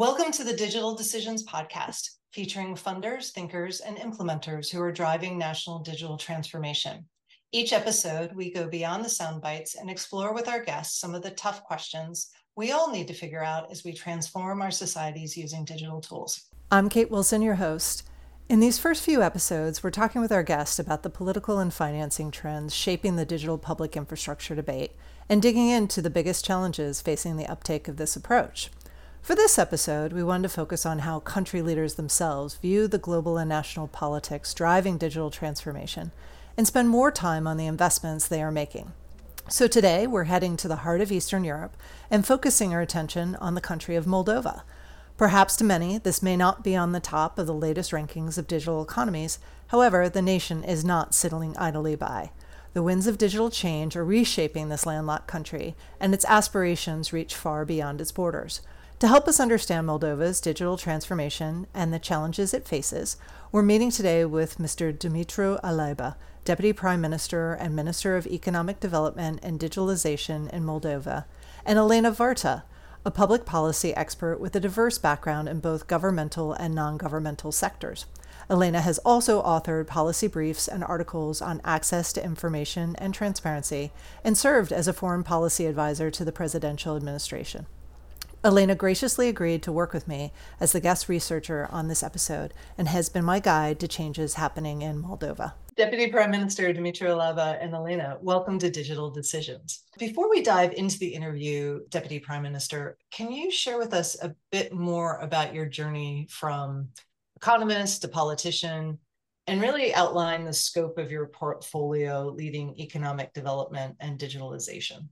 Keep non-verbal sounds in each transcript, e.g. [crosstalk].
Welcome to the Digital Decisions Podcast, featuring funders, thinkers, and implementers who are driving national digital transformation. Each episode, we go beyond the sound bites and explore with our guests some of the tough questions we all need to figure out as we transform our societies using digital tools. I'm Kate Wilson, your host. In these first few episodes, we're talking with our guests about the political and financing trends shaping the digital public infrastructure debate and digging into the biggest challenges facing the uptake of this approach. For this episode, we wanted to focus on how country leaders themselves view the global and national politics driving digital transformation and spend more time on the investments they are making. So today, we're heading to the heart of Eastern Europe and focusing our attention on the country of Moldova. Perhaps to many, this may not be on the top of the latest rankings of digital economies. However, the nation is not sitting idly by. The winds of digital change are reshaping this landlocked country, and its aspirations reach far beyond its borders. To help us understand Moldova's digital transformation and the challenges it faces, we're meeting today with Mr. Dumitru Alaiba, Deputy Prime Minister and Minister of Economic Development and Digitalization in Moldova, and Elena Varta, a public policy expert with a diverse background in both governmental and non governmental sectors. Elena has also authored policy briefs and articles on access to information and transparency and served as a foreign policy advisor to the presidential administration. Elena graciously agreed to work with me as the guest researcher on this episode and has been my guide to changes happening in Moldova. Deputy Prime Minister Dumitru Alaiba and Elena, welcome to Digital Decisions. Before we dive into the interview, Deputy Prime Minister, can you share with us a bit more about your journey from economist to politician and really outline the scope of your portfolio leading economic development and digitalization?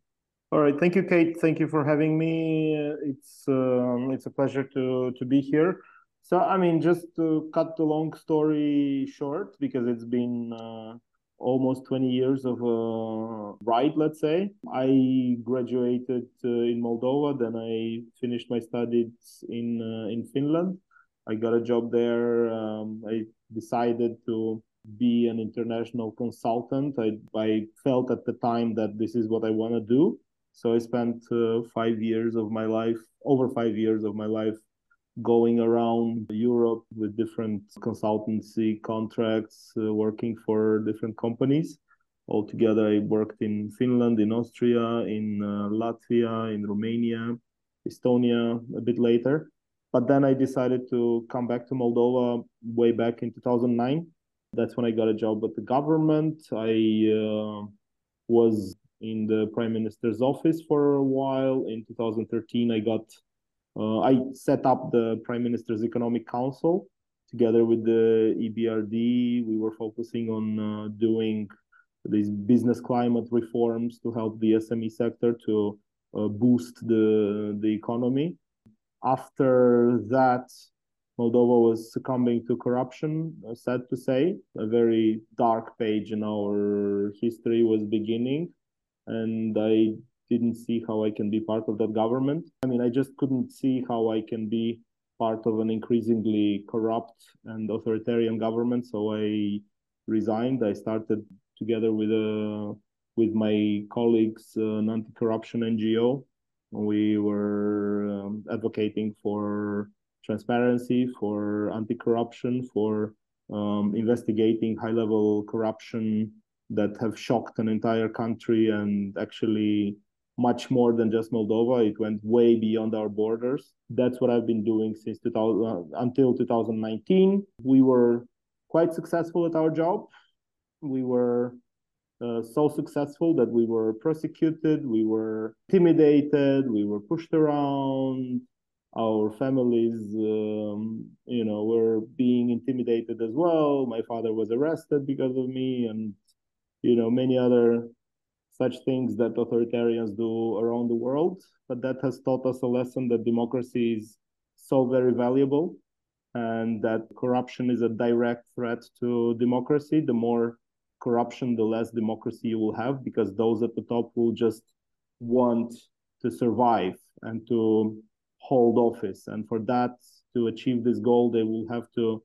All right, thank you, Kate. Thank you for having me. It's um, it's a pleasure to to be here. So, I mean, just to cut the long story short, because it's been uh, almost 20 years of a uh, ride, let's say. I graduated uh, in Moldova, then I finished my studies in uh, in Finland. I got a job there. Um, I decided to be an international consultant. I I felt at the time that this is what I want to do. So I spent uh, five years of my life, over five years of my life, going around Europe with different consultancy contracts, uh, working for different companies. Altogether, I worked in Finland, in Austria, in uh, Latvia, in Romania, Estonia a bit later. But then I decided to come back to Moldova way back in 2009. That's when I got a job with the government. I uh, was in the prime minister's office for a while. In 2013, I got uh, I set up the prime minister's economic council together with the EBRD. We were focusing on uh, doing these business climate reforms to help the SME sector to uh, boost the the economy. After that, Moldova was succumbing to corruption, uh, sad to say. A very dark page in our history was beginning and I didn't see how I can be part of that government. I mean, I just couldn't see how I can be part of an increasingly corrupt and authoritarian government. So I resigned. I started together with a uh, with my colleagues uh, an anti-corruption NGO. We were um, advocating for transparency, for anti-corruption, for um, investigating high-level corruption that have shocked an entire country and actually much more than just Moldova. It went way beyond our borders. That's what I've been doing since 2000 uh, until 2019. We were quite successful at our job. We were uh, so successful that we were prosecuted, we were intimidated, we were pushed around. Our families, um, you know, were being intimidated as well. My father was arrested because of me, and you know many other such things that authoritarians do around the world but that has taught us a lesson that democracy is so very valuable and that corruption is a direct threat to democracy. The more corruption the less democracy you will have because those at the top will just want to survive and to hold office. And for that to achieve this goal they will have to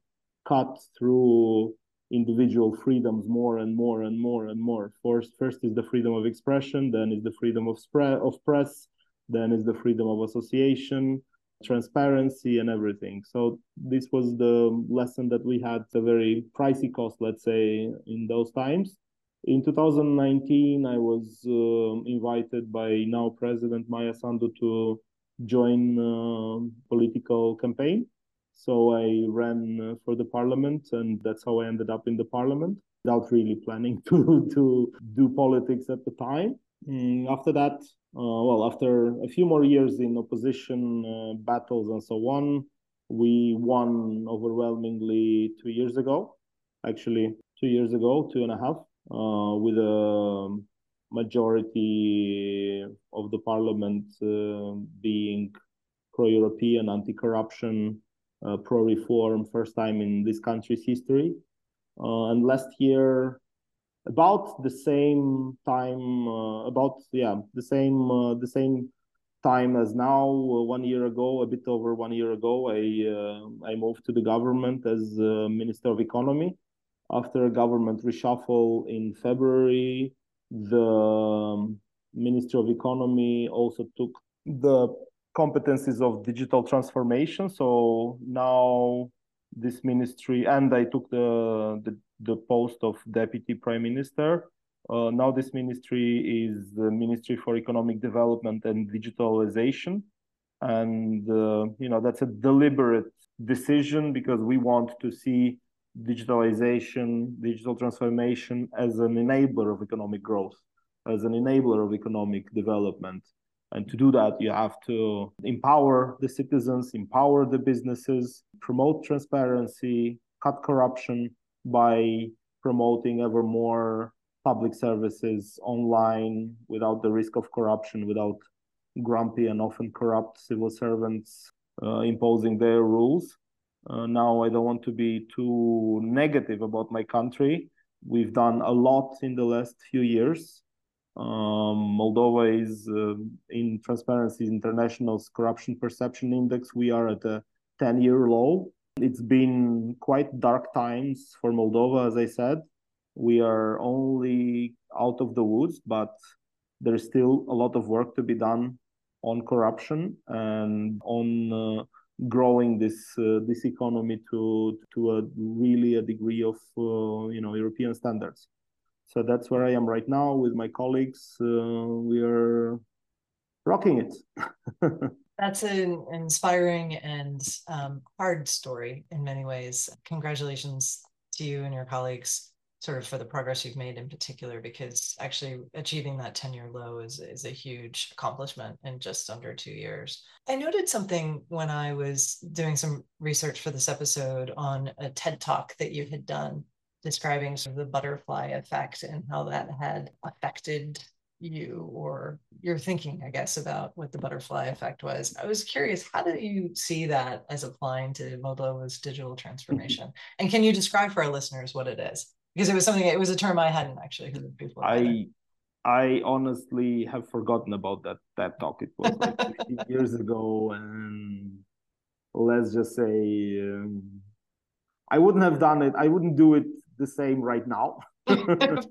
cut through individual freedoms more and more and more and more. First, first is the freedom of expression, then is the freedom of spread of press, then is the freedom of association, transparency and everything. So this was the lesson that we had a very pricey cost, let's say, in those times. In 2019, I was uh, invited by now President Maia Sandu to join uh, political campaign. So I ran uh, for the parliament, and that's how I ended up in the parliament without really planning [laughs] to to do politics at the time. Mm, after that, uh, well, after a few more years in opposition uh, battles and so on, we won overwhelmingly two years ago. Actually, two years ago, two and a half, uh, with a majority of the parliament uh, being pro-European, anti-corruption, uh, pro-reform, first time in this country's history. Uh, and last year, about the same time, uh, about yeah, the same uh, the same time as now. Uh, one year ago, a bit over one year ago, I I moved to the government as Minister of Economy. After a government reshuffle in February, the um, Ministry of Economy also took the competencies of digital transformation. So now this ministry, and I took the the, the post of deputy prime minister. Uh, now this ministry is the Ministry for Economic Development and Digitalization, and uh, you know that's a deliberate decision because we want to see digitalization, digital transformation as an enabler of economic growth, as an enabler of economic development. And to do that, you have to empower the citizens, empower the businesses, promote transparency, cut corruption by promoting ever more public services online without the risk of corruption, without grumpy and often corrupt civil servants uh, imposing their rules. Uh, now, I don't want to be too negative about my country. We've done a lot in the last few years um, Moldova is uh, in Transparency International's corruption perception index. We are at a 10 year low. It's been quite dark times for Moldova, as I said. We are only out of the woods, but there's still a lot of work to be done on corruption and on uh, growing this uh, this economy to to a really a degree of uh, you know European standards. So that's where I am right now with my colleagues. Uh, we are rocking it. [laughs] That's an inspiring and um, hard story in many ways. Congratulations to you and your colleagues sort of for the progress you've made in particular, because actually achieving that 10 year low is, is a huge accomplishment in just under two years. I noted something when I was doing some research for this episode on a TED talk that you had done describing sort of the butterfly effect and how that had affected you or your thinking, I guess, about what the butterfly effect was. I was curious, how do you see that as applying to Moldova's digital transformation? And can you describe for our listeners what it is? Because it was something, it was a term I hadn't actually heard before. I I honestly have forgotten about that that talk. It was like 15 [laughs] years ago, and let's just say um, I wouldn't have done it. I wouldn't do it the same right now. [laughs]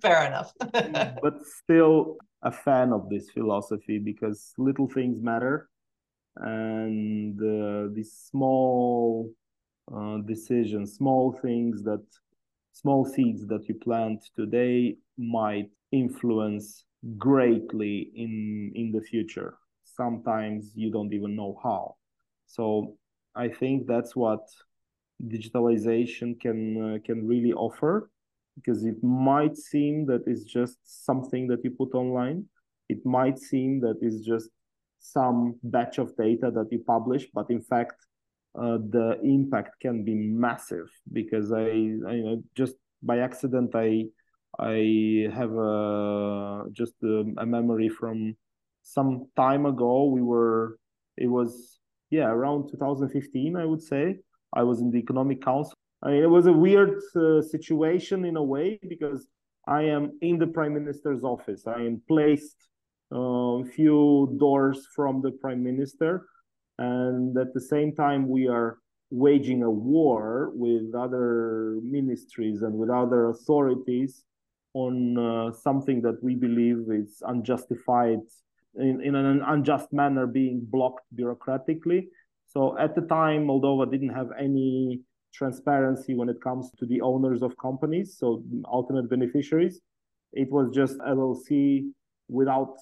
Fair enough. [laughs] but still a fan of this philosophy because little things matter and uh, these small uh, decisions, small things that small seeds that you plant today might influence greatly in in the future. Sometimes you don't even know how. So I think that's what digitalization can uh, can really offer because it might seem that it's just something that you put online. It might seem that it's just some batch of data that you publish but in fact uh, the impact can be massive because I, I just by accident I I have a just a, a memory from some time ago. We were it was yeah around 2015 I would say I was in the Economic Council. I mean, it was a weird uh, situation in a way because I am in the Prime Minister's office. I am placed a uh, few doors from the Prime Minister, and at the same time, we are waging a war with other ministries and with other authorities on uh, something that we believe is unjustified in, in an unjust manner being blocked bureaucratically So at the time, Moldova didn't have any transparency when it comes to the owners of companies, so ultimate beneficiaries. It was just LLC without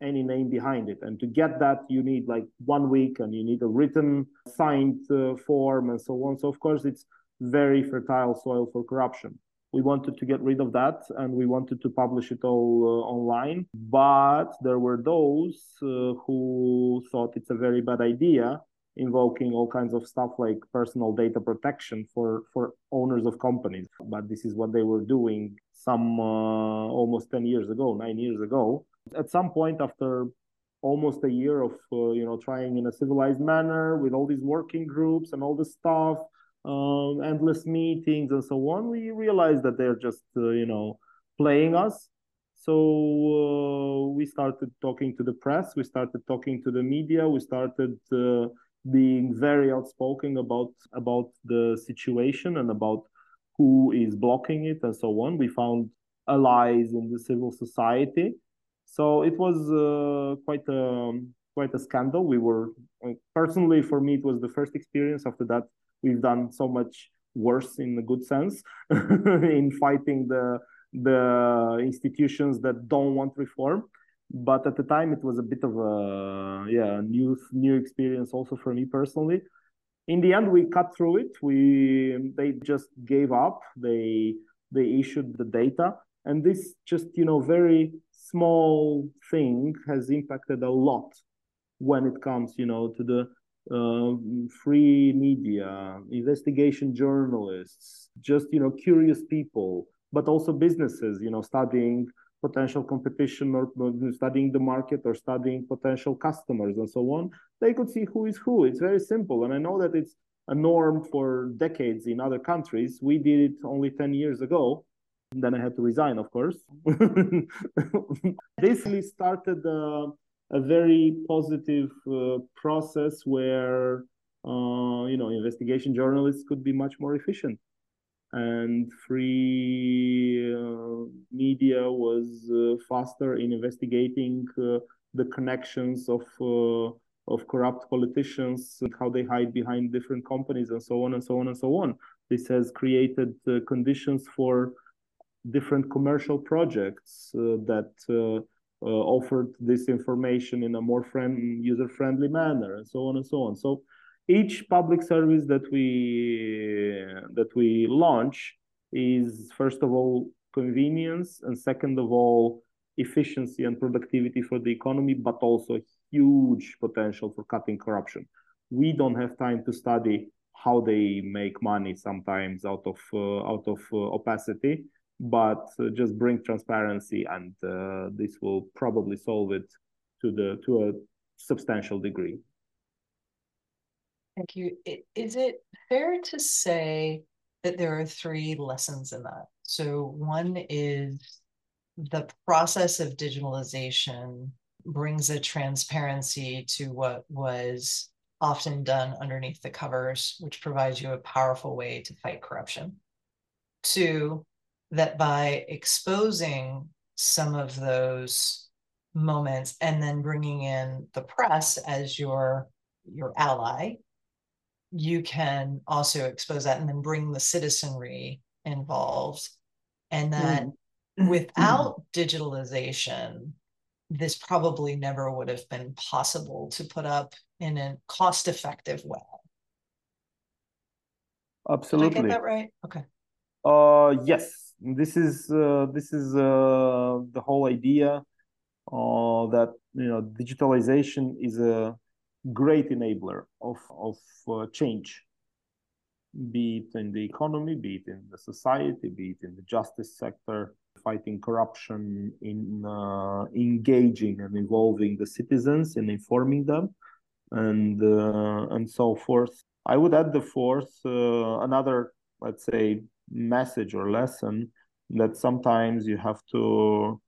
any name behind it. And to get that, you need like one week and you need a written signed uh, form and so on. So, of course, it's very fertile soil for corruption. We wanted to get rid of that and we wanted to publish it all uh, online. But there were those uh, who thought it's a very bad idea invoking all kinds of stuff like personal data protection for for owners of companies. But this is what they were doing some uh, almost 10 years ago 9 years ago. At some point after almost a year of uh, you know trying in a civilized manner with all these working groups and all this stuff um, endless meetings and so on we realized that they're just uh, you know playing us. So uh, we started talking to the press. We started talking to the media. We started uh, being very outspoken about about the situation and about who is blocking it and so on. We found allies in the civil society, so it was uh, quite a quite a scandal. We were personally for me it was the first experience. After that, we've done so much worse in a good sense [laughs] in fighting the the institutions that don't want reform but at the time it was a bit of a yeah new new experience also for me personally. In the end we cut through it. We they just gave up. They they issued the data. And this just you know very small thing has impacted a lot when it comes you know to the uh, free media investigation journalists just you know curious people but also businesses you know studying potential competition or studying the market or studying potential customers and so on, they could see who is who. It's very simple. And I know that it's a norm for decades in other countries. We did it only 10 years ago. Then I had to resign, of course. [laughs] Basically, started a, a very positive uh, process where uh, you know investigation journalists could be much more efficient and free uh, media was uh, faster in investigating uh, the connections of uh, of corrupt politicians and how they hide behind different companies and so on and so on and so on. This has created uh, conditions for different commercial projects uh, that offered this information in a more friend, user-friendly manner and so on and so on. So each public service that we that we launch is first of all convenience and second of all efficiency and productivity for the economy but also huge potential for cutting corruption. We don't have time to study how they make money sometimes out of uh, out of uh, opacity but uh, just bring transparency and uh, this will probably solve it to the to a substantial degree Thank you. Is it fair to say that there are three lessons in that? So, one is the process of digitalization brings a transparency to what was often done underneath the covers, which provides you a powerful way to fight corruption. Two, that by exposing some of those moments and then bringing in the press as your your ally you can also expose that and then bring the citizenry involved. And that mm. without mm. digitalization, this probably never would have been possible to put up in a cost effective way. Absolutely. Did I get that right? Okay. Uh, yes, this is uh, this is uh, the whole idea uh, that you know digitalization is a great enabler of, of uh, change, be it in the economy, be it in the society, be it in the justice sector, fighting corruption, in uh, engaging and involving the citizens and informing them, and uh, and so forth. I would add the fourth, uh, another, let's say, message or lesson that sometimes you have to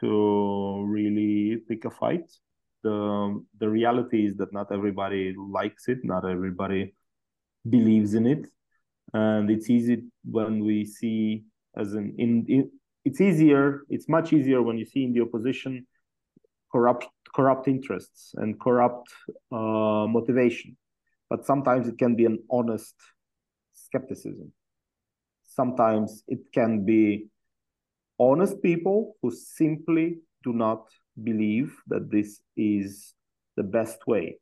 to really pick a fight the the reality is that not everybody likes it not everybody believes in it and it's easy when we see as an in, in it's easier it's much easier when you see in the opposition corrupt corrupt interests and corrupt uh, motivation but sometimes it can be an honest skepticism. Sometimes it can be honest people who simply do not believe that this is the best way,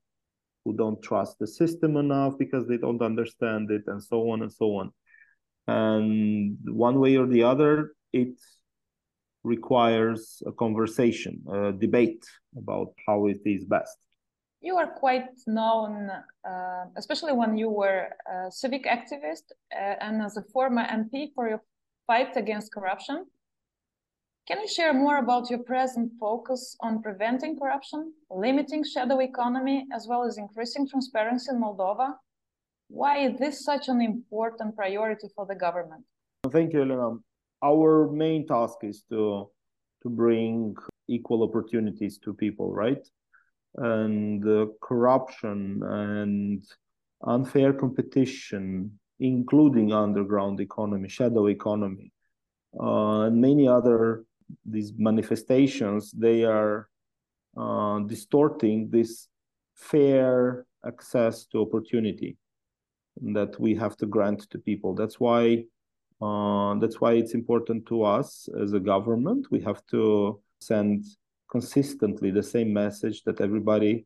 who don't trust the system enough because they don't understand it, and so on and so on. And one way or the other, it requires a conversation, a debate about how it is best. You are quite known, uh, especially when you were a civic activist uh, and as a former MP for your fight against corruption. Can you share more about your present focus on preventing corruption, limiting shadow economy, as well as increasing transparency in Moldova? Why is this such an important priority for the government? Thank you, Elena. Our main task is to to bring equal opportunities to people, right? And uh, corruption and unfair competition, including underground economy, shadow economy, uh, and many other these manifestations they are uh, distorting this fair access to opportunity that we have to grant to people. That's why uh, that's why it's important to us as a government we have to send consistently the same message that everybody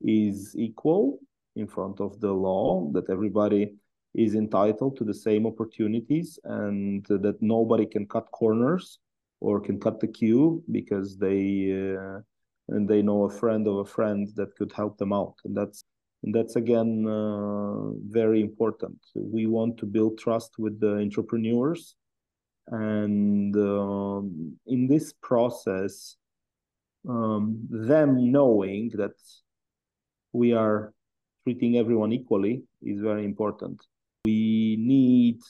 is equal in front of the law that everybody is entitled to the same opportunities and that nobody can cut corners or can cut the queue because they uh, and they know a friend of a friend that could help them out. And that's and that's again uh, very important. We want to build trust with the entrepreneurs. And um, in this process um, them knowing that we are treating everyone equally is very important. We need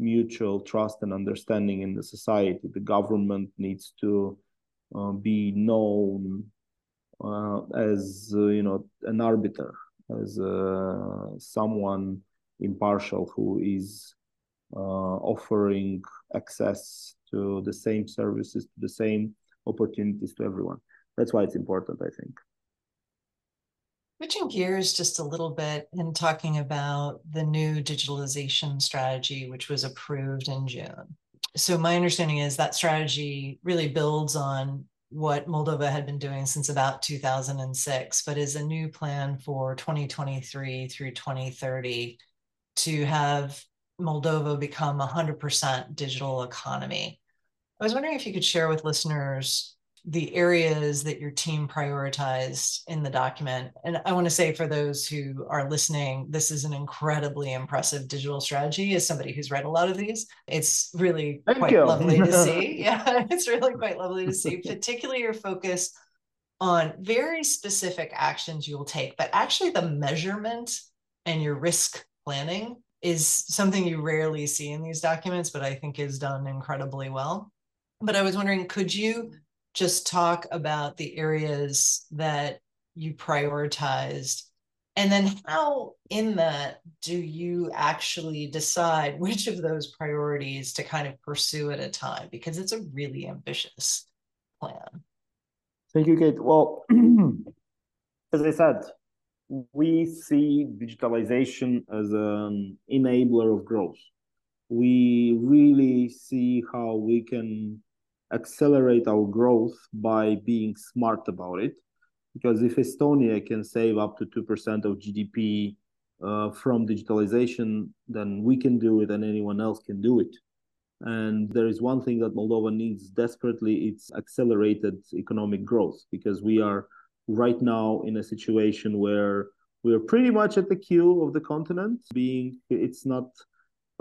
mutual trust and understanding in the society. The government needs to uh, be known uh, as uh, you know an arbiter, as uh, someone impartial who is uh, offering access to the same services, to the same opportunities to everyone. That's why it's important, I think. Switching gears just a little bit and talking about the new digitalization strategy, which was approved in June. So, my understanding is that strategy really builds on what Moldova had been doing since about 2006, but is a new plan for 2023 through 2030 to have Moldova become a 100% digital economy. I was wondering if you could share with listeners the areas that your team prioritized in the document. And I want to say for those who are listening, this is an incredibly impressive digital strategy. As somebody who's read a lot of these, it's really Thank quite you. lovely to see. [laughs] Yeah, [laughs] it's really quite lovely to see, particularly your focus on very specific actions you'll take, but actually the measurement and your risk planning is something you rarely see in these documents, but I think is done incredibly well. But I was wondering, could you just talk about the areas that you prioritized. And then how in that do you actually decide [laughs] which of those priorities to kind of pursue at a time? Because it's a really ambitious plan. Thank you kate well [clears throat] as i said we see digitalization as an enabler of growth. We really see how we can accelerate our growth by being smart about it. Because if Estonia can save up to 2% of GDP uh, from digitalization, then we can do it and anyone else can do it. And there is one thing that Moldova needs desperately it's accelerated economic growth because we are right now in a situation where we are pretty much at the queue of the continent being it's not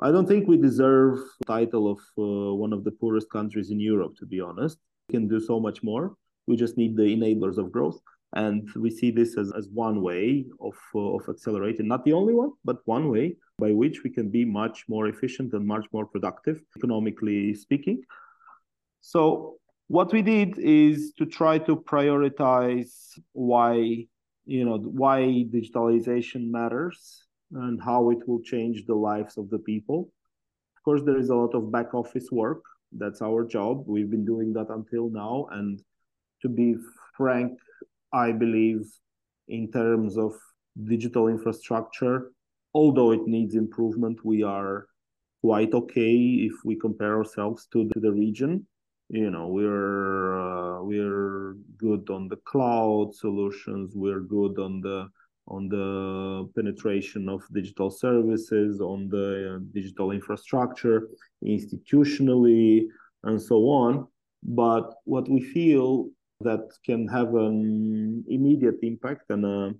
I don't think we deserve the title of uh, one of the poorest countries in Europe, to be honest. We can do so much more. We just need the enablers of growth. And we see this as, as one way of, uh, of accelerating, not the only one, but one way by which we can be much more efficient and much more productive, economically speaking. So, what we did is to try to prioritize why, you know, why digitalization matters and how it will change the lives of the people. Of course, there is a lot of back office work. That's our job. We've been doing that until now. And to be frank, I believe in terms of digital infrastructure. Although it needs improvement, we are quite okay if we compare ourselves to the, region. You know, we're uh, we're good on the cloud solutions. We're good on the on the penetration of digital services, on the uh, digital infrastructure, institutionally, and so on. But what we feel that can have an immediate impact and uh,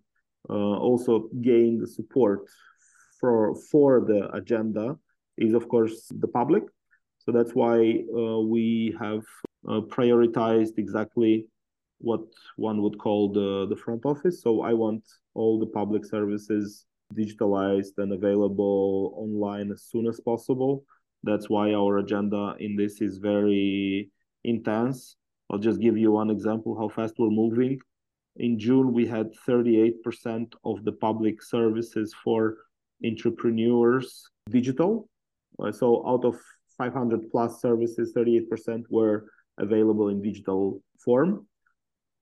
uh, also gain the support for for the agenda is of course the public. So that's why uh, we have uh, prioritized exactly what one would call the, the front office. So I want all the public services digitalized and available online as soon as possible. That's why our agenda in this is very intense. I'll just give you one example how fast we're moving. In June, we had 38% of the public services for entrepreneurs digital. Uh, so out of 500 plus services, 38% were available in digital form.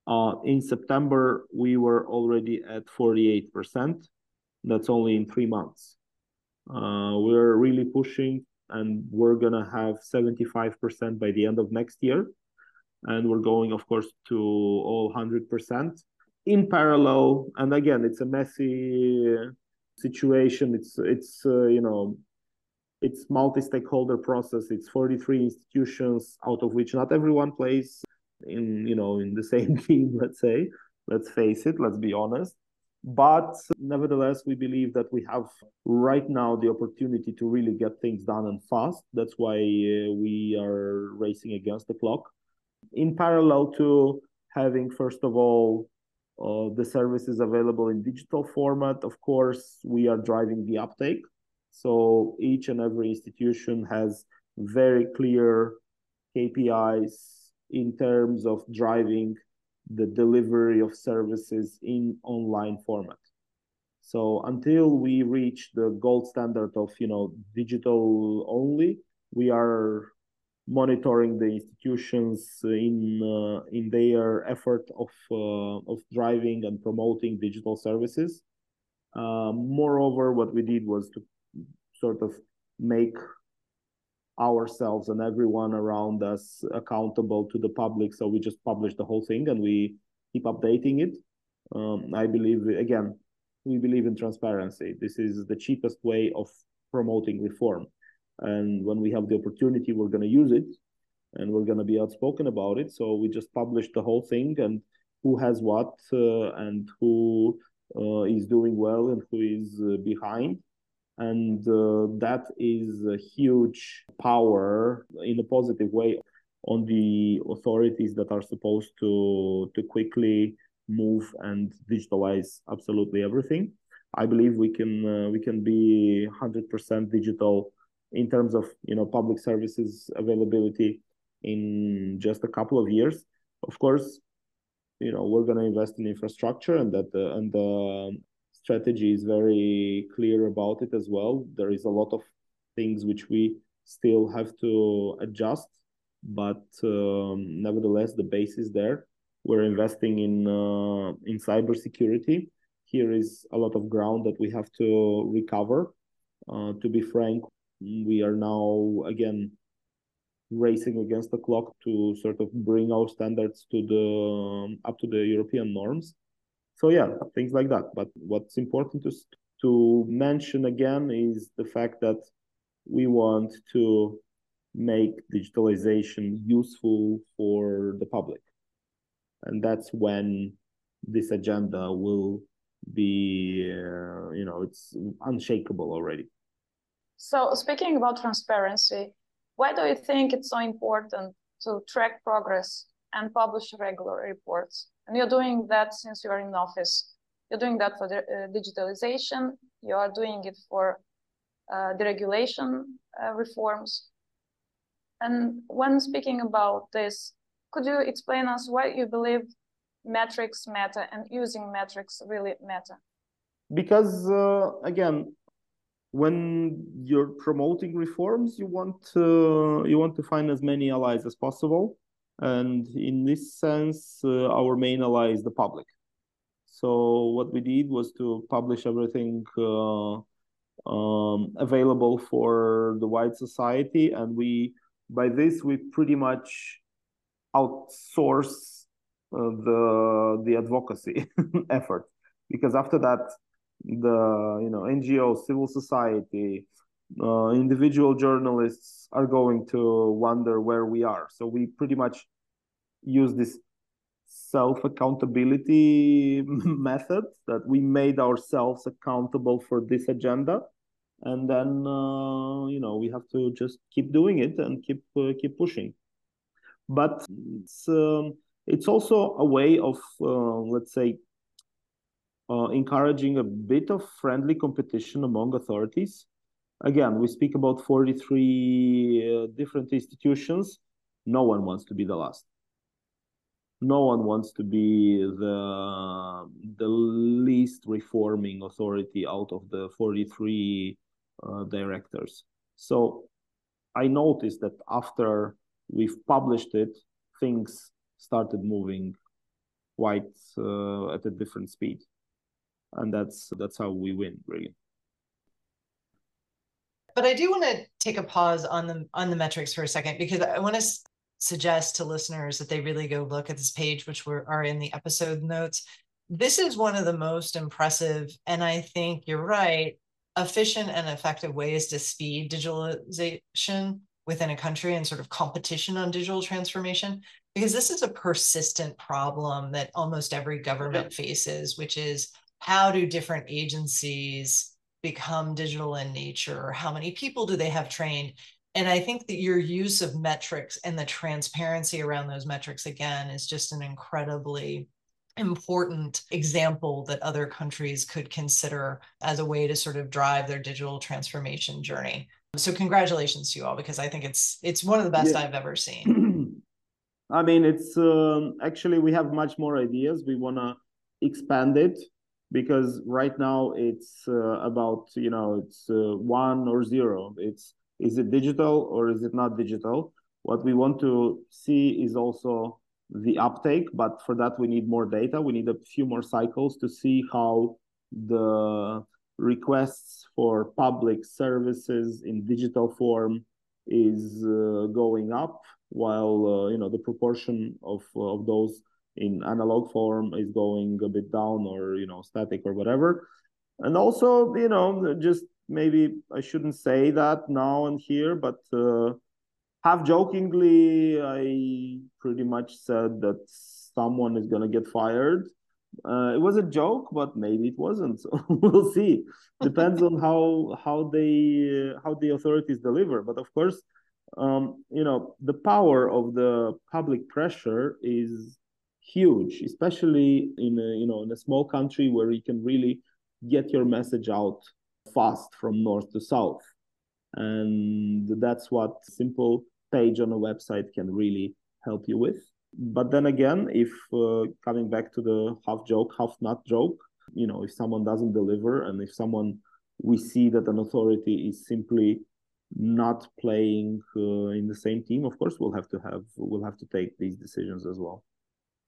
Uh, in September, we were already at 48%. That's only in three months. Uh, we're really pushing, and we're going to have 75% by the end of next year. And we're going, of course, to all 100%. In parallel, and again, it's a messy situation. It's, it's uh, you know, it's multi-stakeholder process. It's 43 institutions, out of which not everyone plays in you know in the [laughs] same team let's say. Let's face it let's be honest. But nevertheless we believe that we have right now the opportunity to really get things done and fast. That's why uh, we are racing against the clock. In parallel to having first of all uh, the services available in digital format of course we are driving the uptake. So each and every institution has very clear kpis in terms of driving the delivery of services in online format. So until we reach the gold standard of you know digital only, we are monitoring the institutions in uh, in their effort of uh, of driving and promoting digital services. Uh, moreover, what we did was to sort of make ourselves and everyone around us accountable to the public. So we just publish the whole thing and we keep updating it. Um, I believe, again, we believe in transparency. This is the cheapest way of promoting reform. And when we have the opportunity, we're going to use it and we're going to be outspoken about it. So we just publish the whole thing and who has what uh, and who uh, is doing well and who is uh, behind and uh, that is a huge power in a positive way on the authorities that are supposed to to quickly move and digitalize absolutely everything. I believe we can uh, we can be 100% digital in terms of you know public services availability in just a couple of years. Of course you know we're going to invest in infrastructure and that uh, and the strategy is very clear about it as well. There is a lot of things which we still have to adjust, but um, nevertheless, the base is there. We're investing in uh, in cybersecurity. Here is a lot of ground that we have to recover. Uh, to be frank, we are now again racing against the clock to sort of bring our standards to the um, up to the European norms so yeah things like that. But what's important to to mention again is the fact that we want to make digitalization useful for the public. And that's when this agenda will be uh, you know it's unshakable already. So speaking about transparency why do you think it's so important to track progress and publish regular reports and you're doing that since you're in office. You're doing that for the uh, digitalization. You are doing it for uh, the regulation uh, reforms. And when speaking about this, could you explain us why you believe metrics matter and using metrics really matter? Because uh, again, when you're promoting reforms, you want to, you want to find as many allies as possible and in this sense, uh, our main ally is the public. So what we did was to publish everything uh, um, available for the wide society, and we by this we pretty much outsource uh, the the advocacy [laughs] effort because after that the you know NGO, civil society, uh, individual journalists are going to wonder where we are. So we pretty much use this self accountability [laughs] method that we made ourselves accountable for this agenda and then uh, you know we have to just keep doing it and keep uh, keep pushing but it's um, it's also a way of uh, let's say uh, encouraging a bit of friendly competition among authorities. Again, we speak about 43 uh, different institutions. No one wants to be the last. No one wants to be the the least reforming authority out of the 43 uh, directors. So I noticed that after we've published it, things started moving quite uh, at a different speed and that's that's how we win really but i do want to take a pause on the on the metrics for a second because i want to s- suggest to listeners that they really go look at this page which were, are in the episode notes. This is one of the most impressive and i think you're right efficient and effective ways to speed digitalization within a country and sort of competition on digital transformation because this is a persistent problem that almost every government faces which is how do different agencies become digital in nature? How many people do they have trained? And I think that your use of metrics and the transparency around those metrics, again, is just an incredibly important example that other countries could consider as a way to sort of drive their digital transformation journey. So congratulations to you all because I think it's it's one of the best yeah. I've ever seen. [clears throat] I mean, it's um, actually we have much more ideas. We want to expand it because right now it's uh, about you know it's uh, one or zero. It's is it digital or is it not digital? What we want to see is also the uptake but for that we need more data. We need a few more cycles to see how the requests for public services in digital form is uh, going up while uh, you know the proportion of of those in analog form is going a bit down or you know static or whatever. And also you know just maybe i shouldn't say that now and here but uh, half jokingly i pretty much said that someone is going to get fired. Uh, it was a joke but maybe it wasn't. [laughs] So we'll see. Depends on how how they uh, how the authorities deliver. But of course um, you know the power of the public pressure is huge, especially in a, you know in a small country where you can really get your message out fast from north to south, and that's what simple page on a website can really help you with. But then again, if uh, coming back to the half joke, half not joke, you know, if someone doesn't deliver and if someone we see that an authority is simply not playing uh, in the same team, of course, we'll have to have we'll have to take these decisions as well.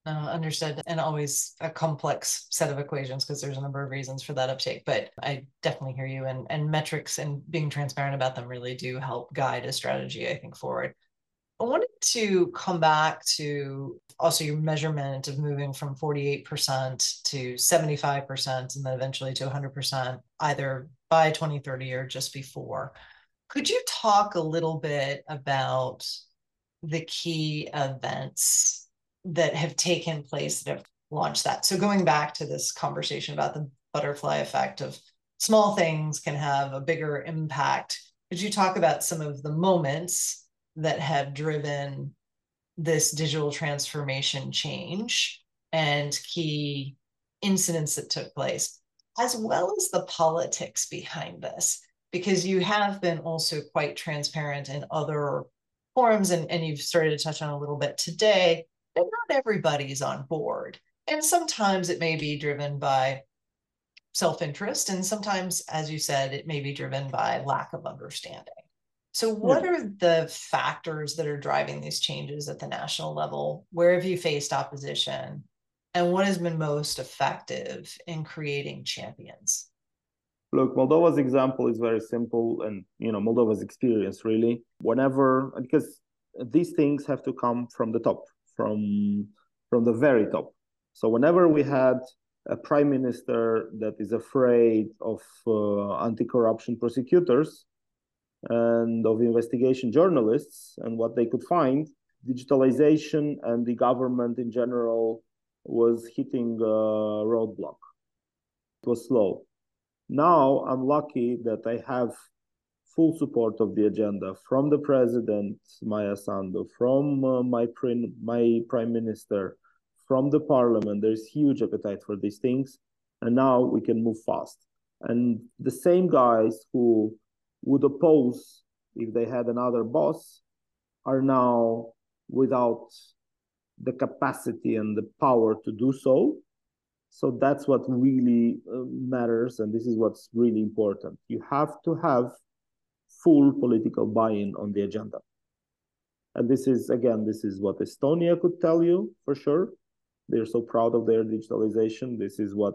Uh, understood. And always a complex set of equations because there's a number of reasons for that uptake. But I definitely hear you. And, and metrics and being transparent about them really do help guide a strategy, I think, forward. I wanted to come back to also your measurement of moving from 48% to 75% and then eventually to 100%, either by 2030 or just before. Could you talk a little bit about the key events that have taken place that have launched that. So going back to this conversation about the butterfly effect of small things can have a bigger impact. Could you talk about some of the moments that have driven this digital transformation change and key incidents that took place, as well as the politics behind this? Because you have been also quite transparent in other forums, and, and you've started to touch on a little bit today and not everybody's on board. And sometimes it may be driven by self interest, and sometimes, as you said, it may be driven by lack of understanding. So, what yeah. are the factors that are driving these changes at the national level? Where have you faced opposition? and what has been most effective in creating champions? Look, Moldova's example is very simple, and you know Moldova's experience really. Whenever because these things have to come from the top, from from the very top. So whenever we had a prime minister that is afraid of uh, anti-corruption prosecutors and of investigation journalists and what they could find, digitalization and the government in general was hitting a roadblock. It was slow. Now I'm lucky that I have full support of the agenda from the president, Maia Sandu, from uh, my, prim- my prime minister, from the parliament. There's huge appetite for these things. And now we can move fast. And the same guys who would oppose if they had another boss are now without the capacity and the power to do so. So that's what really uh, matters, and this is what's really important. You have to have full political buy-in on the agenda. And this is again, this is what Estonia could tell you for sure. They're so proud of their digitalization. This is what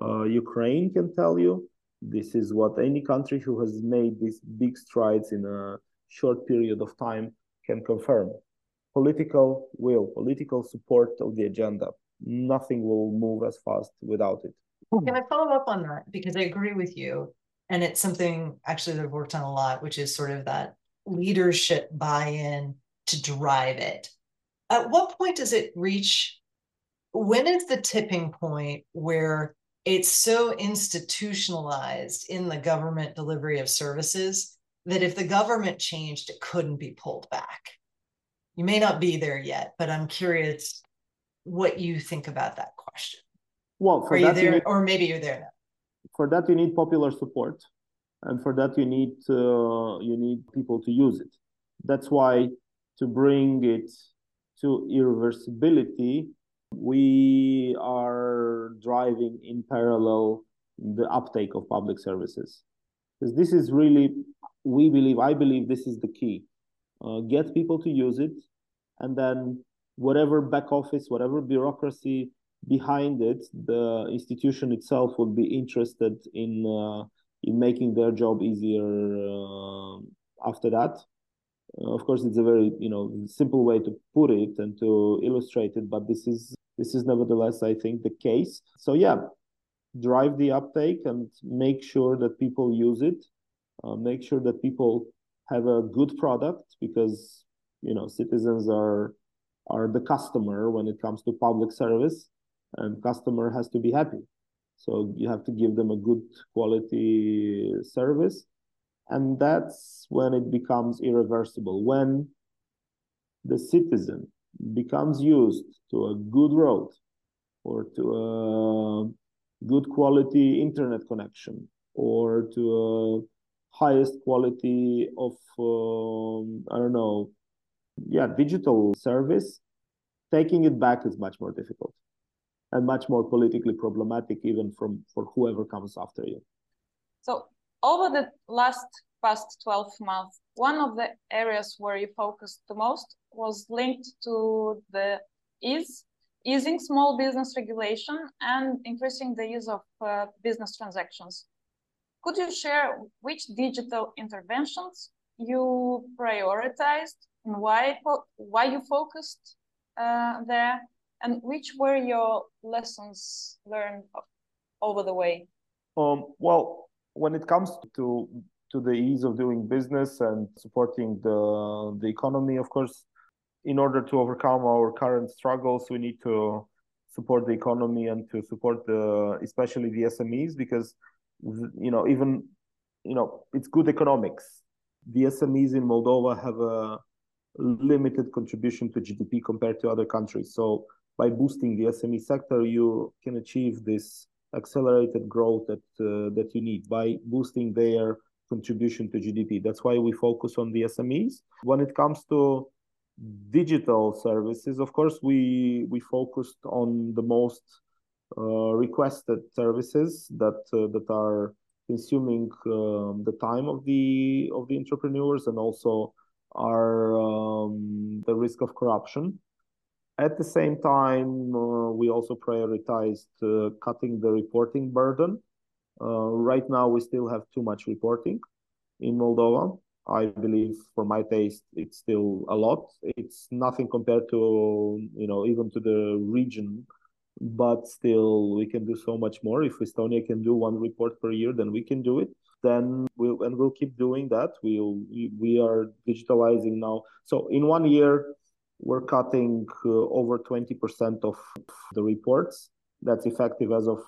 uh, Ukraine can tell you. This is what any country who has made these big strides in a short period of time can confirm political will, political support of the agenda. Nothing will move as fast without it. Can I follow up on that? Because I agree with you. And it's something actually that I've worked on a lot, which is sort of that leadership buy in to drive it. At what point does it reach? When is the tipping point where it's so institutionalized in the government delivery of services that if the government changed, it couldn't be pulled back? You may not be there yet, but I'm curious what you think about that question. Well, for Are you there, or maybe you're there now? For that you need popular support, and for that you need uh, you need people to use it. That's why to bring it to irreversibility, we are driving in parallel the uptake of public services because this is really we believe i believe this is the key uh, get people to use it, and then whatever back office, whatever bureaucracy behind it, the institution itself would be interested in uh, in making their job easier uh, after that. Uh, of course, it's a very you know simple way to put it and to illustrate it, but this is this is nevertheless, I think, the case. So yeah, drive the uptake and make sure that people use it. Uh, make sure that people have a good product because you know citizens are are the customer when it comes to public service and customer has to be happy. So you have to give them a good quality service. And that's when it becomes irreversible. When the citizen becomes used to a good road or to a good quality internet connection or to a highest quality of um, I don't know, yeah, digital service, taking it back is much more difficult and much more politically problematic even from for whoever comes after you. So over the last past 12 months, one of the areas where you focused the most was linked to the ease, easing small business regulation and increasing the use of uh, business transactions. Could you share which digital interventions you prioritized and why why you focused uh, there, and which were your lessons learned over the way? Um, well, when it comes to to the ease of doing business and supporting the the economy, of course, in order to overcome our current struggles, we need to support the economy and to support the especially the SMEs because you know, even, you know, it's good economics. The SMEs in Moldova have a limited contribution to GDP compared to other countries. So by boosting the SME sector, you can achieve this accelerated growth that uh, that you need by boosting their contribution to GDP. That's why we focus on the SMEs. When it comes to digital services, of course, we we focused on the most uh, requested services that uh, that are consuming um, the time of the of the entrepreneurs and also are um, the risk of corruption. At the same time, uh, we also prioritized uh, cutting the reporting burden. Uh, right now, we still have too much reporting in Moldova. I believe, for my taste, it's still a lot. It's nothing compared to, you know, even to the region, but still, we can do so much more. If Estonia can do one report per year, then we can do it. Then we'll and we'll keep doing that. We'll we, we are digitalizing now. So in one year, we're cutting uh, over 20% of the reports. That's effective as of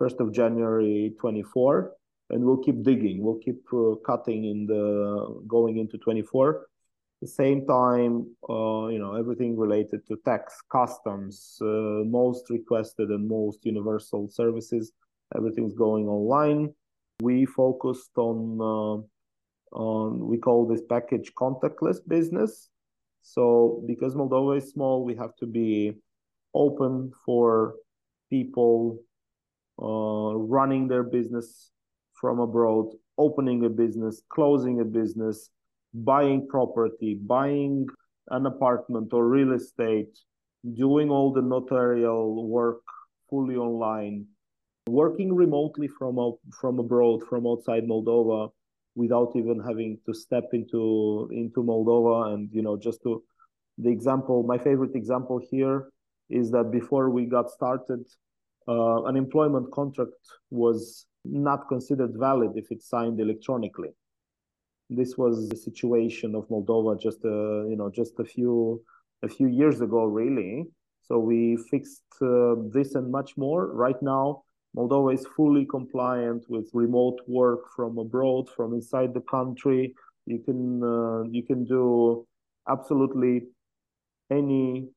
1st of January 24 and we'll keep digging. We'll keep uh, cutting in the going into 24. At the same time, uh, you know, everything related to tax, customs, uh, most requested and most universal services, everything's going online. We focused on, uh, on we call this package contactless business. So because Moldova is small, we have to be open for people uh, running their business from abroad, opening a business, closing a business, buying property, buying an apartment or real estate, doing all the notarial work fully online, working remotely from from abroad, from outside Moldova, without even having to step into into Moldova. And you know, just to the example, my favorite example here is that before we got started, uh, an employment contract was not considered valid if it's signed electronically. This was the situation of Moldova just a, uh, you know just a few a few years ago, really. So we fixed uh, this and much more. Right now, Moldova is fully compliant with remote work from abroad, from inside the country. You can uh, you can do absolutely any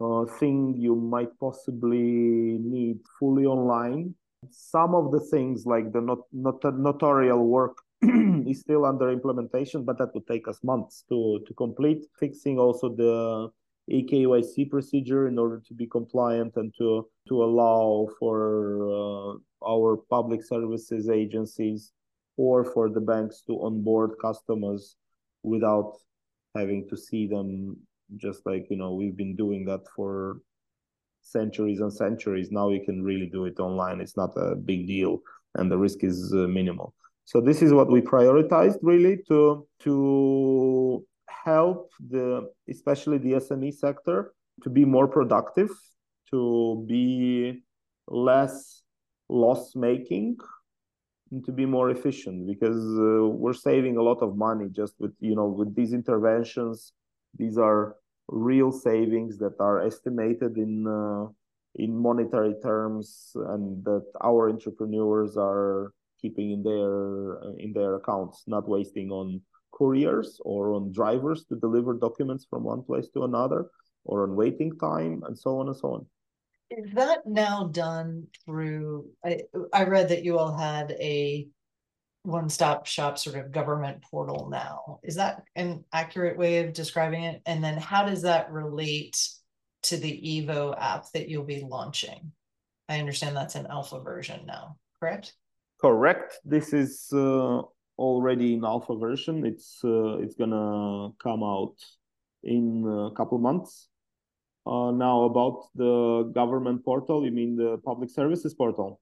uh, thing you might possibly need fully online some of the things like the not, not, notarial work [clears throat] is still under implementation, but that would take us months to, to complete. Fixing also the eKYC procedure in order to be compliant and to, to allow for uh, our public services agencies or for the banks to onboard customers without having to see them just like you know we've been doing that for centuries and centuries. Now you can really do it online. It's not a big deal, and the risk is uh, minimal. So this is what we prioritized really to to help the especially the SME sector to be more productive, to be less loss making and to be more efficient because uh, we're saving a lot of money just with you know with these interventions. These are real savings that are estimated in uh, in monetary terms and that our entrepreneurs are keeping in their in their accounts not wasting on couriers or on drivers to deliver documents from one place to another or on waiting time and so on and so on is that now done through i, I read that you all had a one stop shop sort of government portal now. Is that an accurate way of describing it? And then how does that relate to the Evo app that you'll be launching? I understand that's an alpha version now, correct? Correct. This is uh, already in alpha version. It's uh, it's gonna come out in a couple months. Uh, now about the government portal, you mean the public services portal?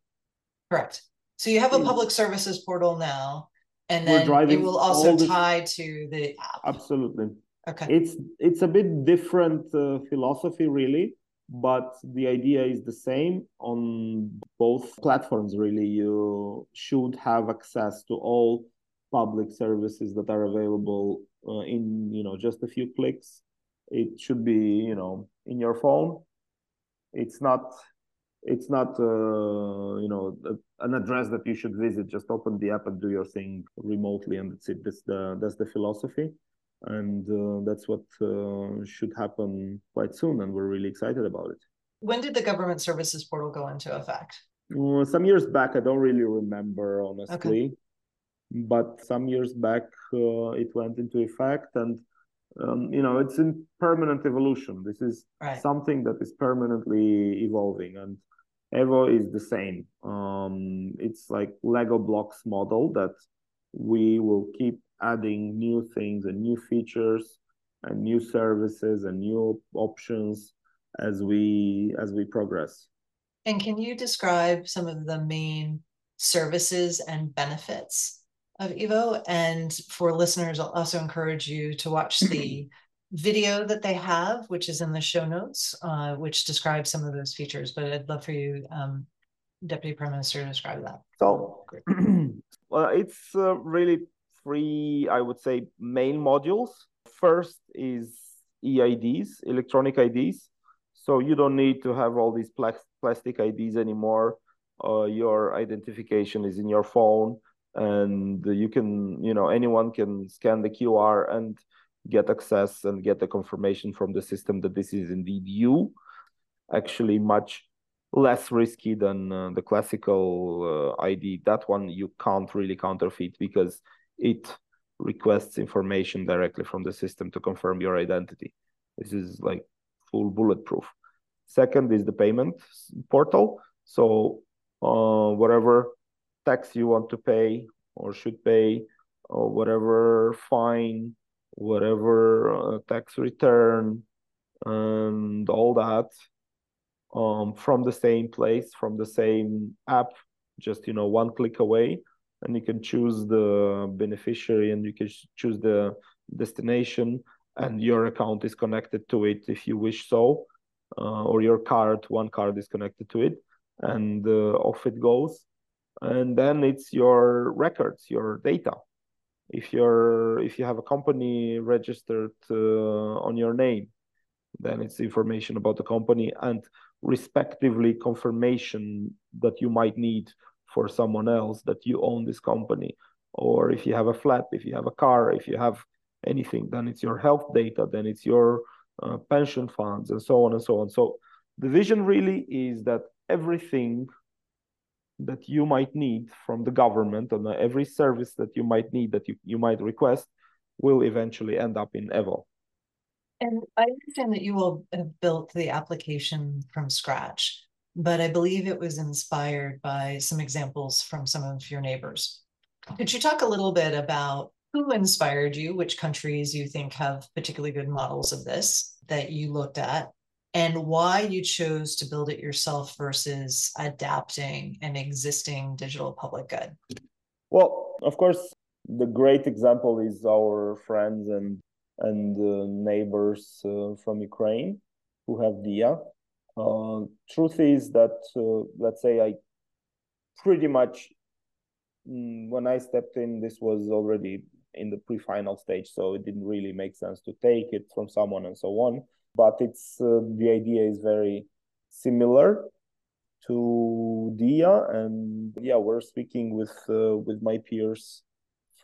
Correct. So you have a public services portal now, and then it will also tie to the app. Absolutely. Okay. It's it's a bit different uh, philosophy, really, but the idea is the same on both platforms. Really, you should have access to all public services that are available uh, in you know just a few clicks. It should be you know in your phone. It's not it's not uh, you know an address that you should visit just open the app and do your thing remotely and that's it that's the that's the philosophy and uh, that's what uh, should happen quite soon and we're really excited about it when did the government services portal go into effect uh, some years back i don't really remember honestly okay. But some years back uh, it went into effect and um, you know it's in permanent evolution this is right. something that is permanently evolving and Evo is the same. Um, it's like Lego blocks model that we will keep adding new things and new features and new services and new options as we as we progress. And can you describe some of the main services and benefits of Evo? And for listeners, I'll also encourage you to watch the [clears throat] video that they have, which is in the show notes, uh, which describes some of those features. But I'd love for you, um, Deputy Prime Minister, to describe that. So, [clears throat] well, it's uh, really three, I would say, main modules. First is EIDs, electronic IDs. So you don't need to have all these plastic IDs anymore. Uh, your identification is in your phone, and you can, you know, anyone can scan the QR and get access and get the confirmation from the system that this is indeed you. Actually, much less risky than uh, the classical uh, ID. That one you can't really counterfeit because it requests information directly from the system to confirm your identity. This is like full bulletproof. Second is the payment portal. So uh, whatever tax you want to pay or should pay, or whatever fine, whatever uh, tax return, and all that um, from the same place, from the same app, just you know one click away, and you can choose the beneficiary and you can choose the destination, and your account is connected to it if you wish so, uh, or your card, one card is connected to it, and uh, off it goes, and then it's your records, your data. If you're if you have a company registered uh, on your name, then it's information about the company and respectively confirmation that you might need for someone else that you own this company or if you have a flat if you have a car if you have anything then it's your health data then it's your uh, pension funds and so on and so on so the vision really is that everything that you might need from the government and every service that you might need that you, you might request will eventually end up in evo and I understand that you all have built the application from scratch, but I believe it was inspired by some examples from some of your neighbors. Could you talk a little bit about who inspired you, which countries you think have particularly good models of this that you looked at, and why you chose to build it yourself versus adapting an existing digital public good? Well, of course, the great example is our friends and and uh, neighbors uh, from Ukraine who have Diia. Uh, truth is that, let's say, I pretty much, mm, when I stepped in, this was already in the pre-final stage, so it didn't really make sense to take it from someone and so on. But it's the idea is very similar to Diia, and yeah, we're speaking with with my peers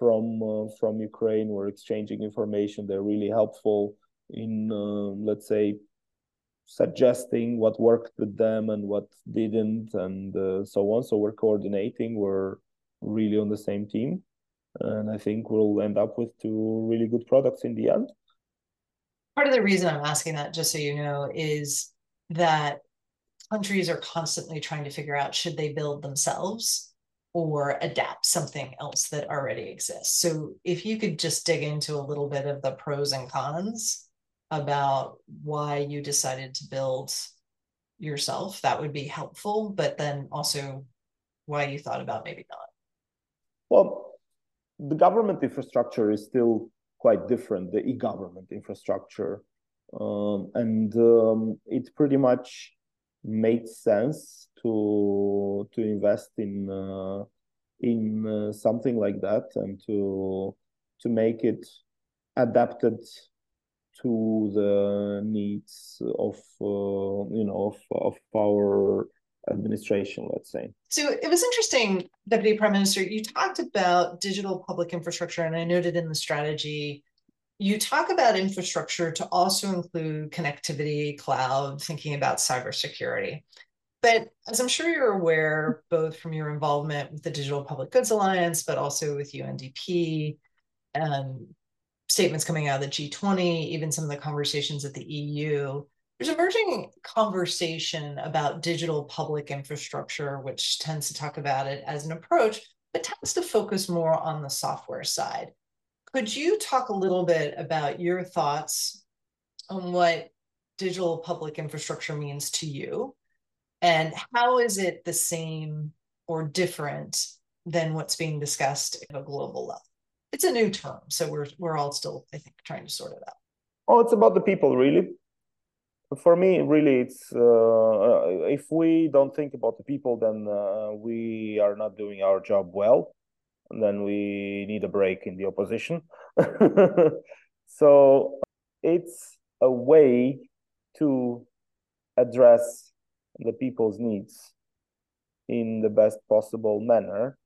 from uh, from Ukraine. We're exchanging information. They're really helpful in uh, let's say suggesting what worked with them and what didn't, and uh, so on. So we're coordinating. We're really on the same team, and I think we'll end up with two really good products in the end. Part of the reason I'm asking that, just so you know, is that countries are constantly trying to figure out should they build themselves or adapt something else that already exists. So if you could just dig into a little bit of the pros and cons about why you decided to build yourself, that would be helpful, but then also why you thought about maybe not. Well, the government infrastructure is still quite different, the e-government infrastructure. Um, and um, it pretty much made sense to to invest in uh, in uh, something like that and to to make it adapted to the needs of uh, you know of, of our administration let's say so it was interesting deputy prime minister you talked about digital public infrastructure and i noted in the strategy you talk about infrastructure to also include connectivity, cloud, thinking about cybersecurity. But as I'm sure you're aware, both from your involvement with the Digital Public Goods Alliance, but also with UNDP, um, statements coming out of the G20, even some of the conversations at the EU, there's emerging conversation about digital public infrastructure, which tends to talk about it as an approach, but tends to focus more on the software side. Could you talk a little bit about your thoughts on what digital public infrastructure means to you? And how is it the same or different than what's being discussed at a global level? It's a new term, so we're we're all still, I think, trying to sort it out. Oh, it's about the people, really. For me, really, it's uh, if we don't think about the people, then uh, we are not doing our job well. And then we need a break in the opposition. [laughs] so it's a way to address the people's needs in the best possible manner.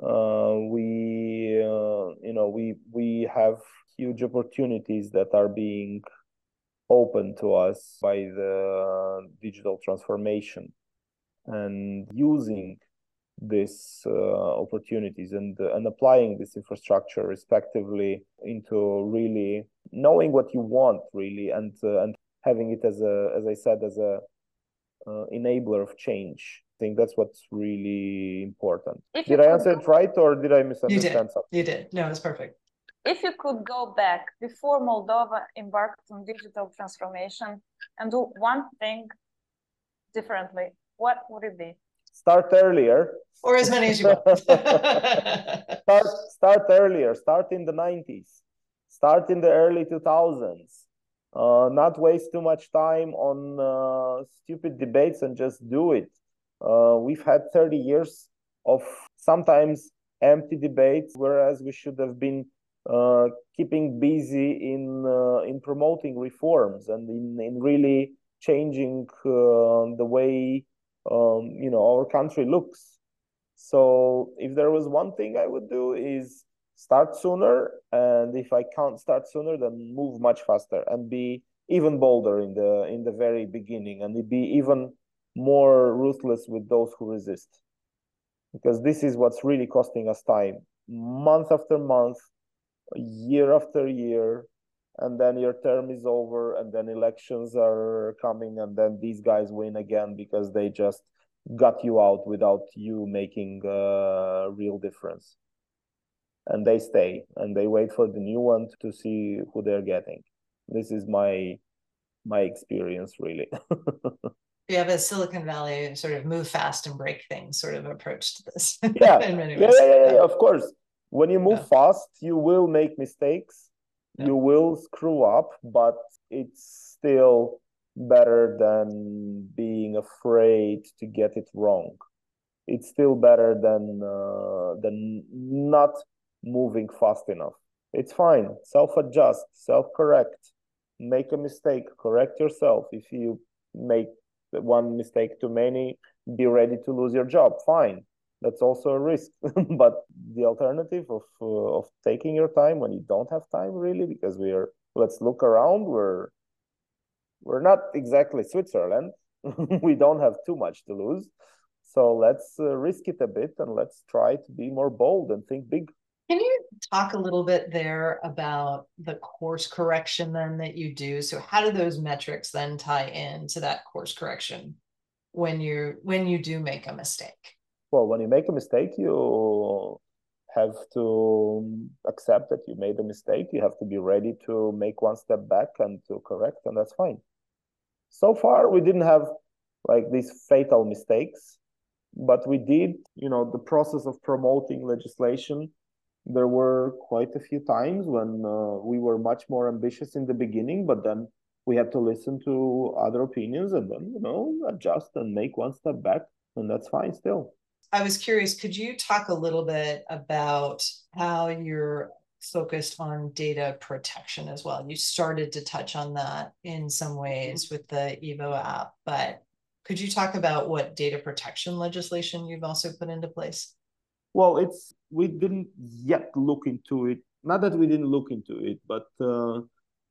Uh, we, uh, you know, we we have huge opportunities that are being open to us by the digital transformation, and using these uh, opportunities and and applying this infrastructure respectively into really knowing what you want really and uh, and having it as a as i said as a uh, enabler of change. I think that's what's really important. Did i answer it right or did i misunderstand you did. something? You did. No it's perfect if you could go back before moldova embarked on digital transformation and do one thing differently what would it be? Start earlier. Or as many as you want. [laughs] Start start earlier. Start in the 90s start in the early 2000s uh, not waste too much time on uh, stupid debates and just do it. Uh, we've had 30 years of sometimes empty debates, whereas we should have been uh, keeping busy in uh, in promoting reforms and in, in really changing uh, the way um, you know our country looks. So if there was one thing I would do is start sooner and if i can't start sooner then move much faster and be even bolder in the in the very beginning and be even more ruthless with those who resist because this is what's really costing us time month after month year after year and then your term is over and then elections are coming and then these guys win again because they just got you out without you making a real difference. And they stay and they wait for the new one to see who they're getting. This is my my experience really. You have a silicon valley sort of move fast and break things sort of approach to this yeah. [laughs] yeah, yeah, yeah, yeah of course when you move yeah. fast you will make mistakes yeah. you will screw up but it's still better than being afraid to get it wrong it's still better than uh, than not moving fast enough. It's fine. Self adjust, self correct, make a mistake, correct yourself. If you make one mistake too many, be ready to lose your job. Fine. That's also a risk. [laughs] but the alternative of, uh, of taking your time when you don't have time, really, because we are, let's look around, we're, we're not exactly Switzerland. [laughs] we don't have too much to lose. So let's uh, risk it a bit and let's try to be more bold and think big. Can you talk a little bit there about the course correction then that you do? So how do those metrics then tie into that course correction when you when you do make a mistake? Well, when you make a mistake, you have to accept that you made a mistake. You have to be ready to make one step back and to correct, and that's fine. So far, we didn't have like these fatal mistakes, but we did, you know, the process of promoting legislation there were quite a few times when uh, we were much more ambitious in the beginning, but then we had to listen to other opinions and then, you know, adjust and make one step back. And that's fine still. I was curious, could you talk a little bit about how you're focused on data protection as well? You started to touch on that in some ways with the Evo app, but could you talk about what data protection legislation you've also put into place? Well, it's we didn't yet look into it. Not that we didn't look into it, but uh,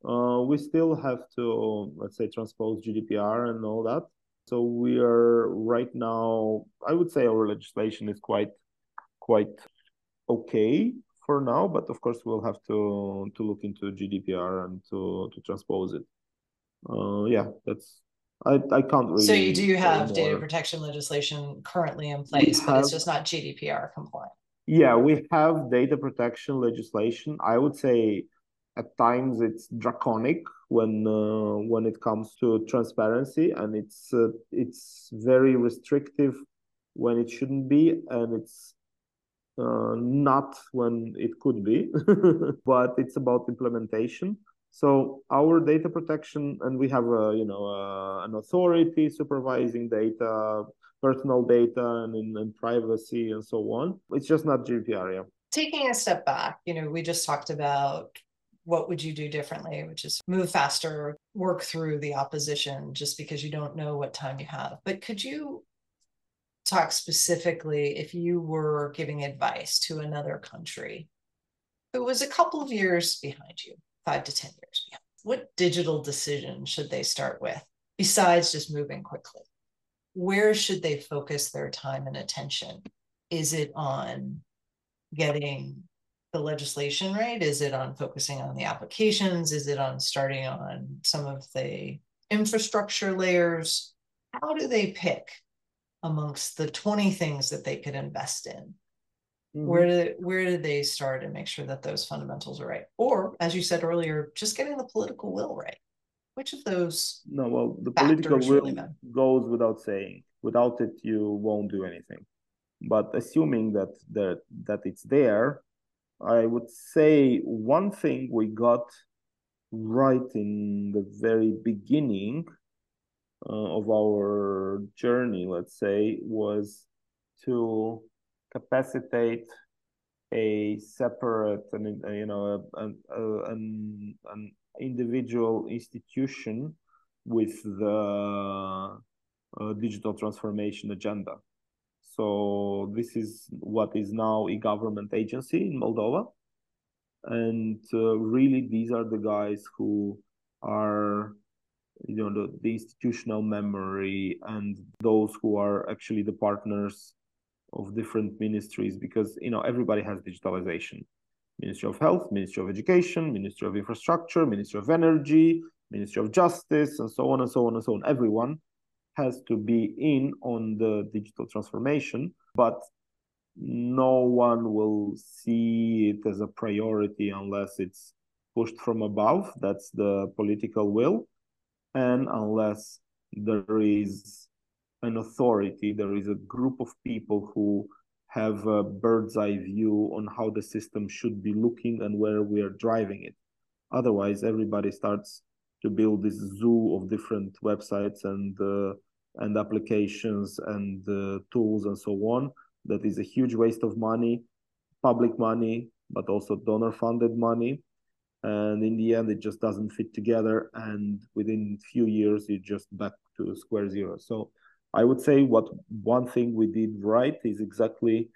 uh, we still have to, let's say, transpose GDPR and all that. So we are right now. I would say our legislation is quite, quite okay for now. But of course, we'll have to to look into GDPR and to to transpose it. Uh, yeah, that's I, I can't really. So you do have data protection legislation currently in place, but it's just not GDPR compliant. Yeah, we have data protection legislation. I would say at times it's draconic when uh, when it comes to transparency, and it's uh, it's very restrictive when it shouldn't be, and it's uh, not when it could be. [laughs] but it's about implementation. So our data protection, and we have a you know an authority supervising data, personal data, and, and privacy and so on. It's just not GDPR. Yeah. Taking a step back, you know, we just talked about what would you do differently, which is move faster, work through the opposition just because you don't know what time you have. But could you talk specifically if you were giving advice to another country who was a couple of years behind you, five to 10 years behind? What digital decision should they start with besides just moving quickly? Where should they focus their time and attention? Is it on getting the legislation right? Is it on focusing on the applications? Is it on starting on some of the infrastructure layers? How do they pick amongst the 20 things that they could invest in? Mm-hmm. Where do where do they start and make sure that those fundamentals are right? Or, as you said earlier, just getting the political will right. Which of those? No, well, the political will really goes without saying. Without it, you won't do anything. But assuming that that that it's there, I would say one thing we got right in the very beginning uh, of our journey, let's say, was to capacitate a separate, and you know, an, an individual institution with the uh, digital transformation agenda. So this is what is now a government agency in Moldova. And uh, really, these are the guys who are, you know, the, the institutional memory and those who are actually the partners of different ministries because, you know, everybody has digitalization. Ministry of Health, Ministry of Education, Ministry of Infrastructure, Ministry of Energy, Ministry of Justice, and so on and so on and so on. Everyone has to be in on the digital transformation, but no one will see it as a priority unless it's pushed from above. That's the political will. And unless there is an authority, there is a group of people who have a bird's eye view on how the system should be looking and where we are driving it. Otherwise, everybody starts to build this zoo of different websites and uh, and applications and uh, tools and so on. That is a huge waste of money, public money, but also donor funded money. And in the end, it just doesn't fit together. And within a few years, you're just back to square zero. So I would say what one thing we did right is exactly,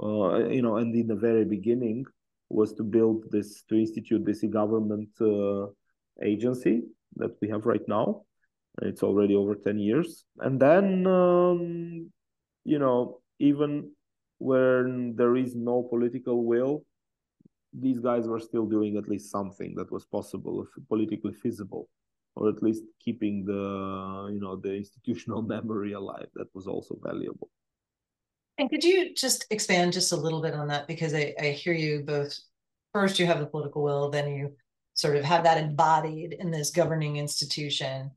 uh, you know, and in the very beginning was to build this, to institute this e-government uh, agency that we have right now it's already over 10 years. And then, um, you know, even when there is no political will, these guys were still doing at least something that was possible, politically feasible, or at least keeping the, you know, the institutional [laughs] memory alive. That was also valuable. And could you just expand just a little bit on that? Because I, I hear you both. First, you have the political will, then you sort of have that embodied in this governing institution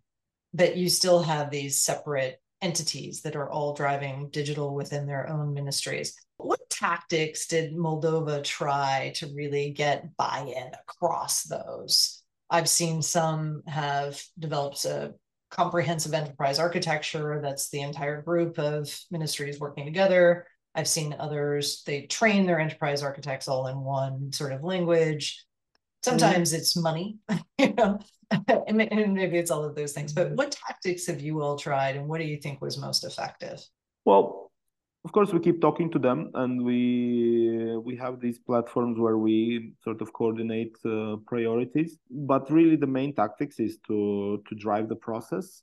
but you still have these separate entities that are all driving digital within their own ministries. What tactics did Moldova try to really get buy in across those? I've seen some have developed a comprehensive enterprise architecture that's the entire group of ministries working together. I've seen others, they train their enterprise architects all in one sort of language. Mm-hmm. Sometimes mm-hmm. it's money, [laughs] you know, [laughs] and maybe it's all of those things. But mm-hmm. what tactics have you all tried, and what do you think was most effective? Well, of course, we keep talking to them, and we we have these platforms where we sort of coordinate uh, priorities. But really, the main tactics is to to drive the process.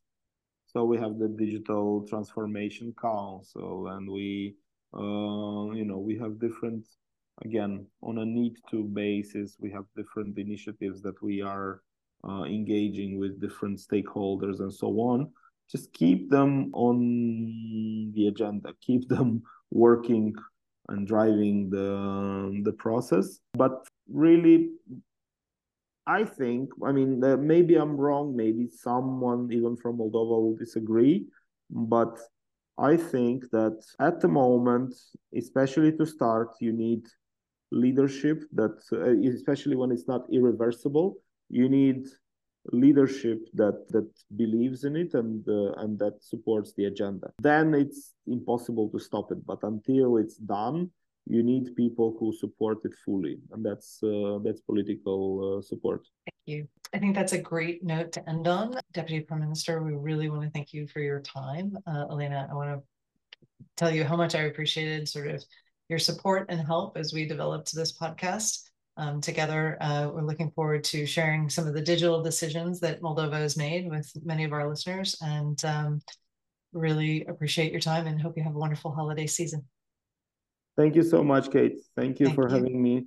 So we have the digital transformation council, and we, uh, you know, we have different again on a need to basis we have different initiatives that we are uh, engaging with different stakeholders and so on just keep them on the agenda keep them [laughs] working and driving the the process. But really, I think, I mean, uh, maybe I'm wrong. Maybe someone even from Moldova will disagree, but I think that at the moment, especially to start, you need leadership that, uh, especially when it's not irreversible, you need leadership that that believes in it and uh, and that supports the agenda. Then it's impossible to stop it but until it's done you need people who support it fully and that's uh, that's political uh, support. Thank you. I think that's a great note to end on. Deputy prime minister we really want to thank you for your time. Uh, elena i want to tell you how much i appreciated sort of your support and help as we developed this podcast um, together uh, we're looking forward to sharing some of the digital decisions that moldova has made with many of our listeners and um, really appreciate your time and hope you have a wonderful holiday season Thank you so much, Kate. Thank you Thank for you. having me.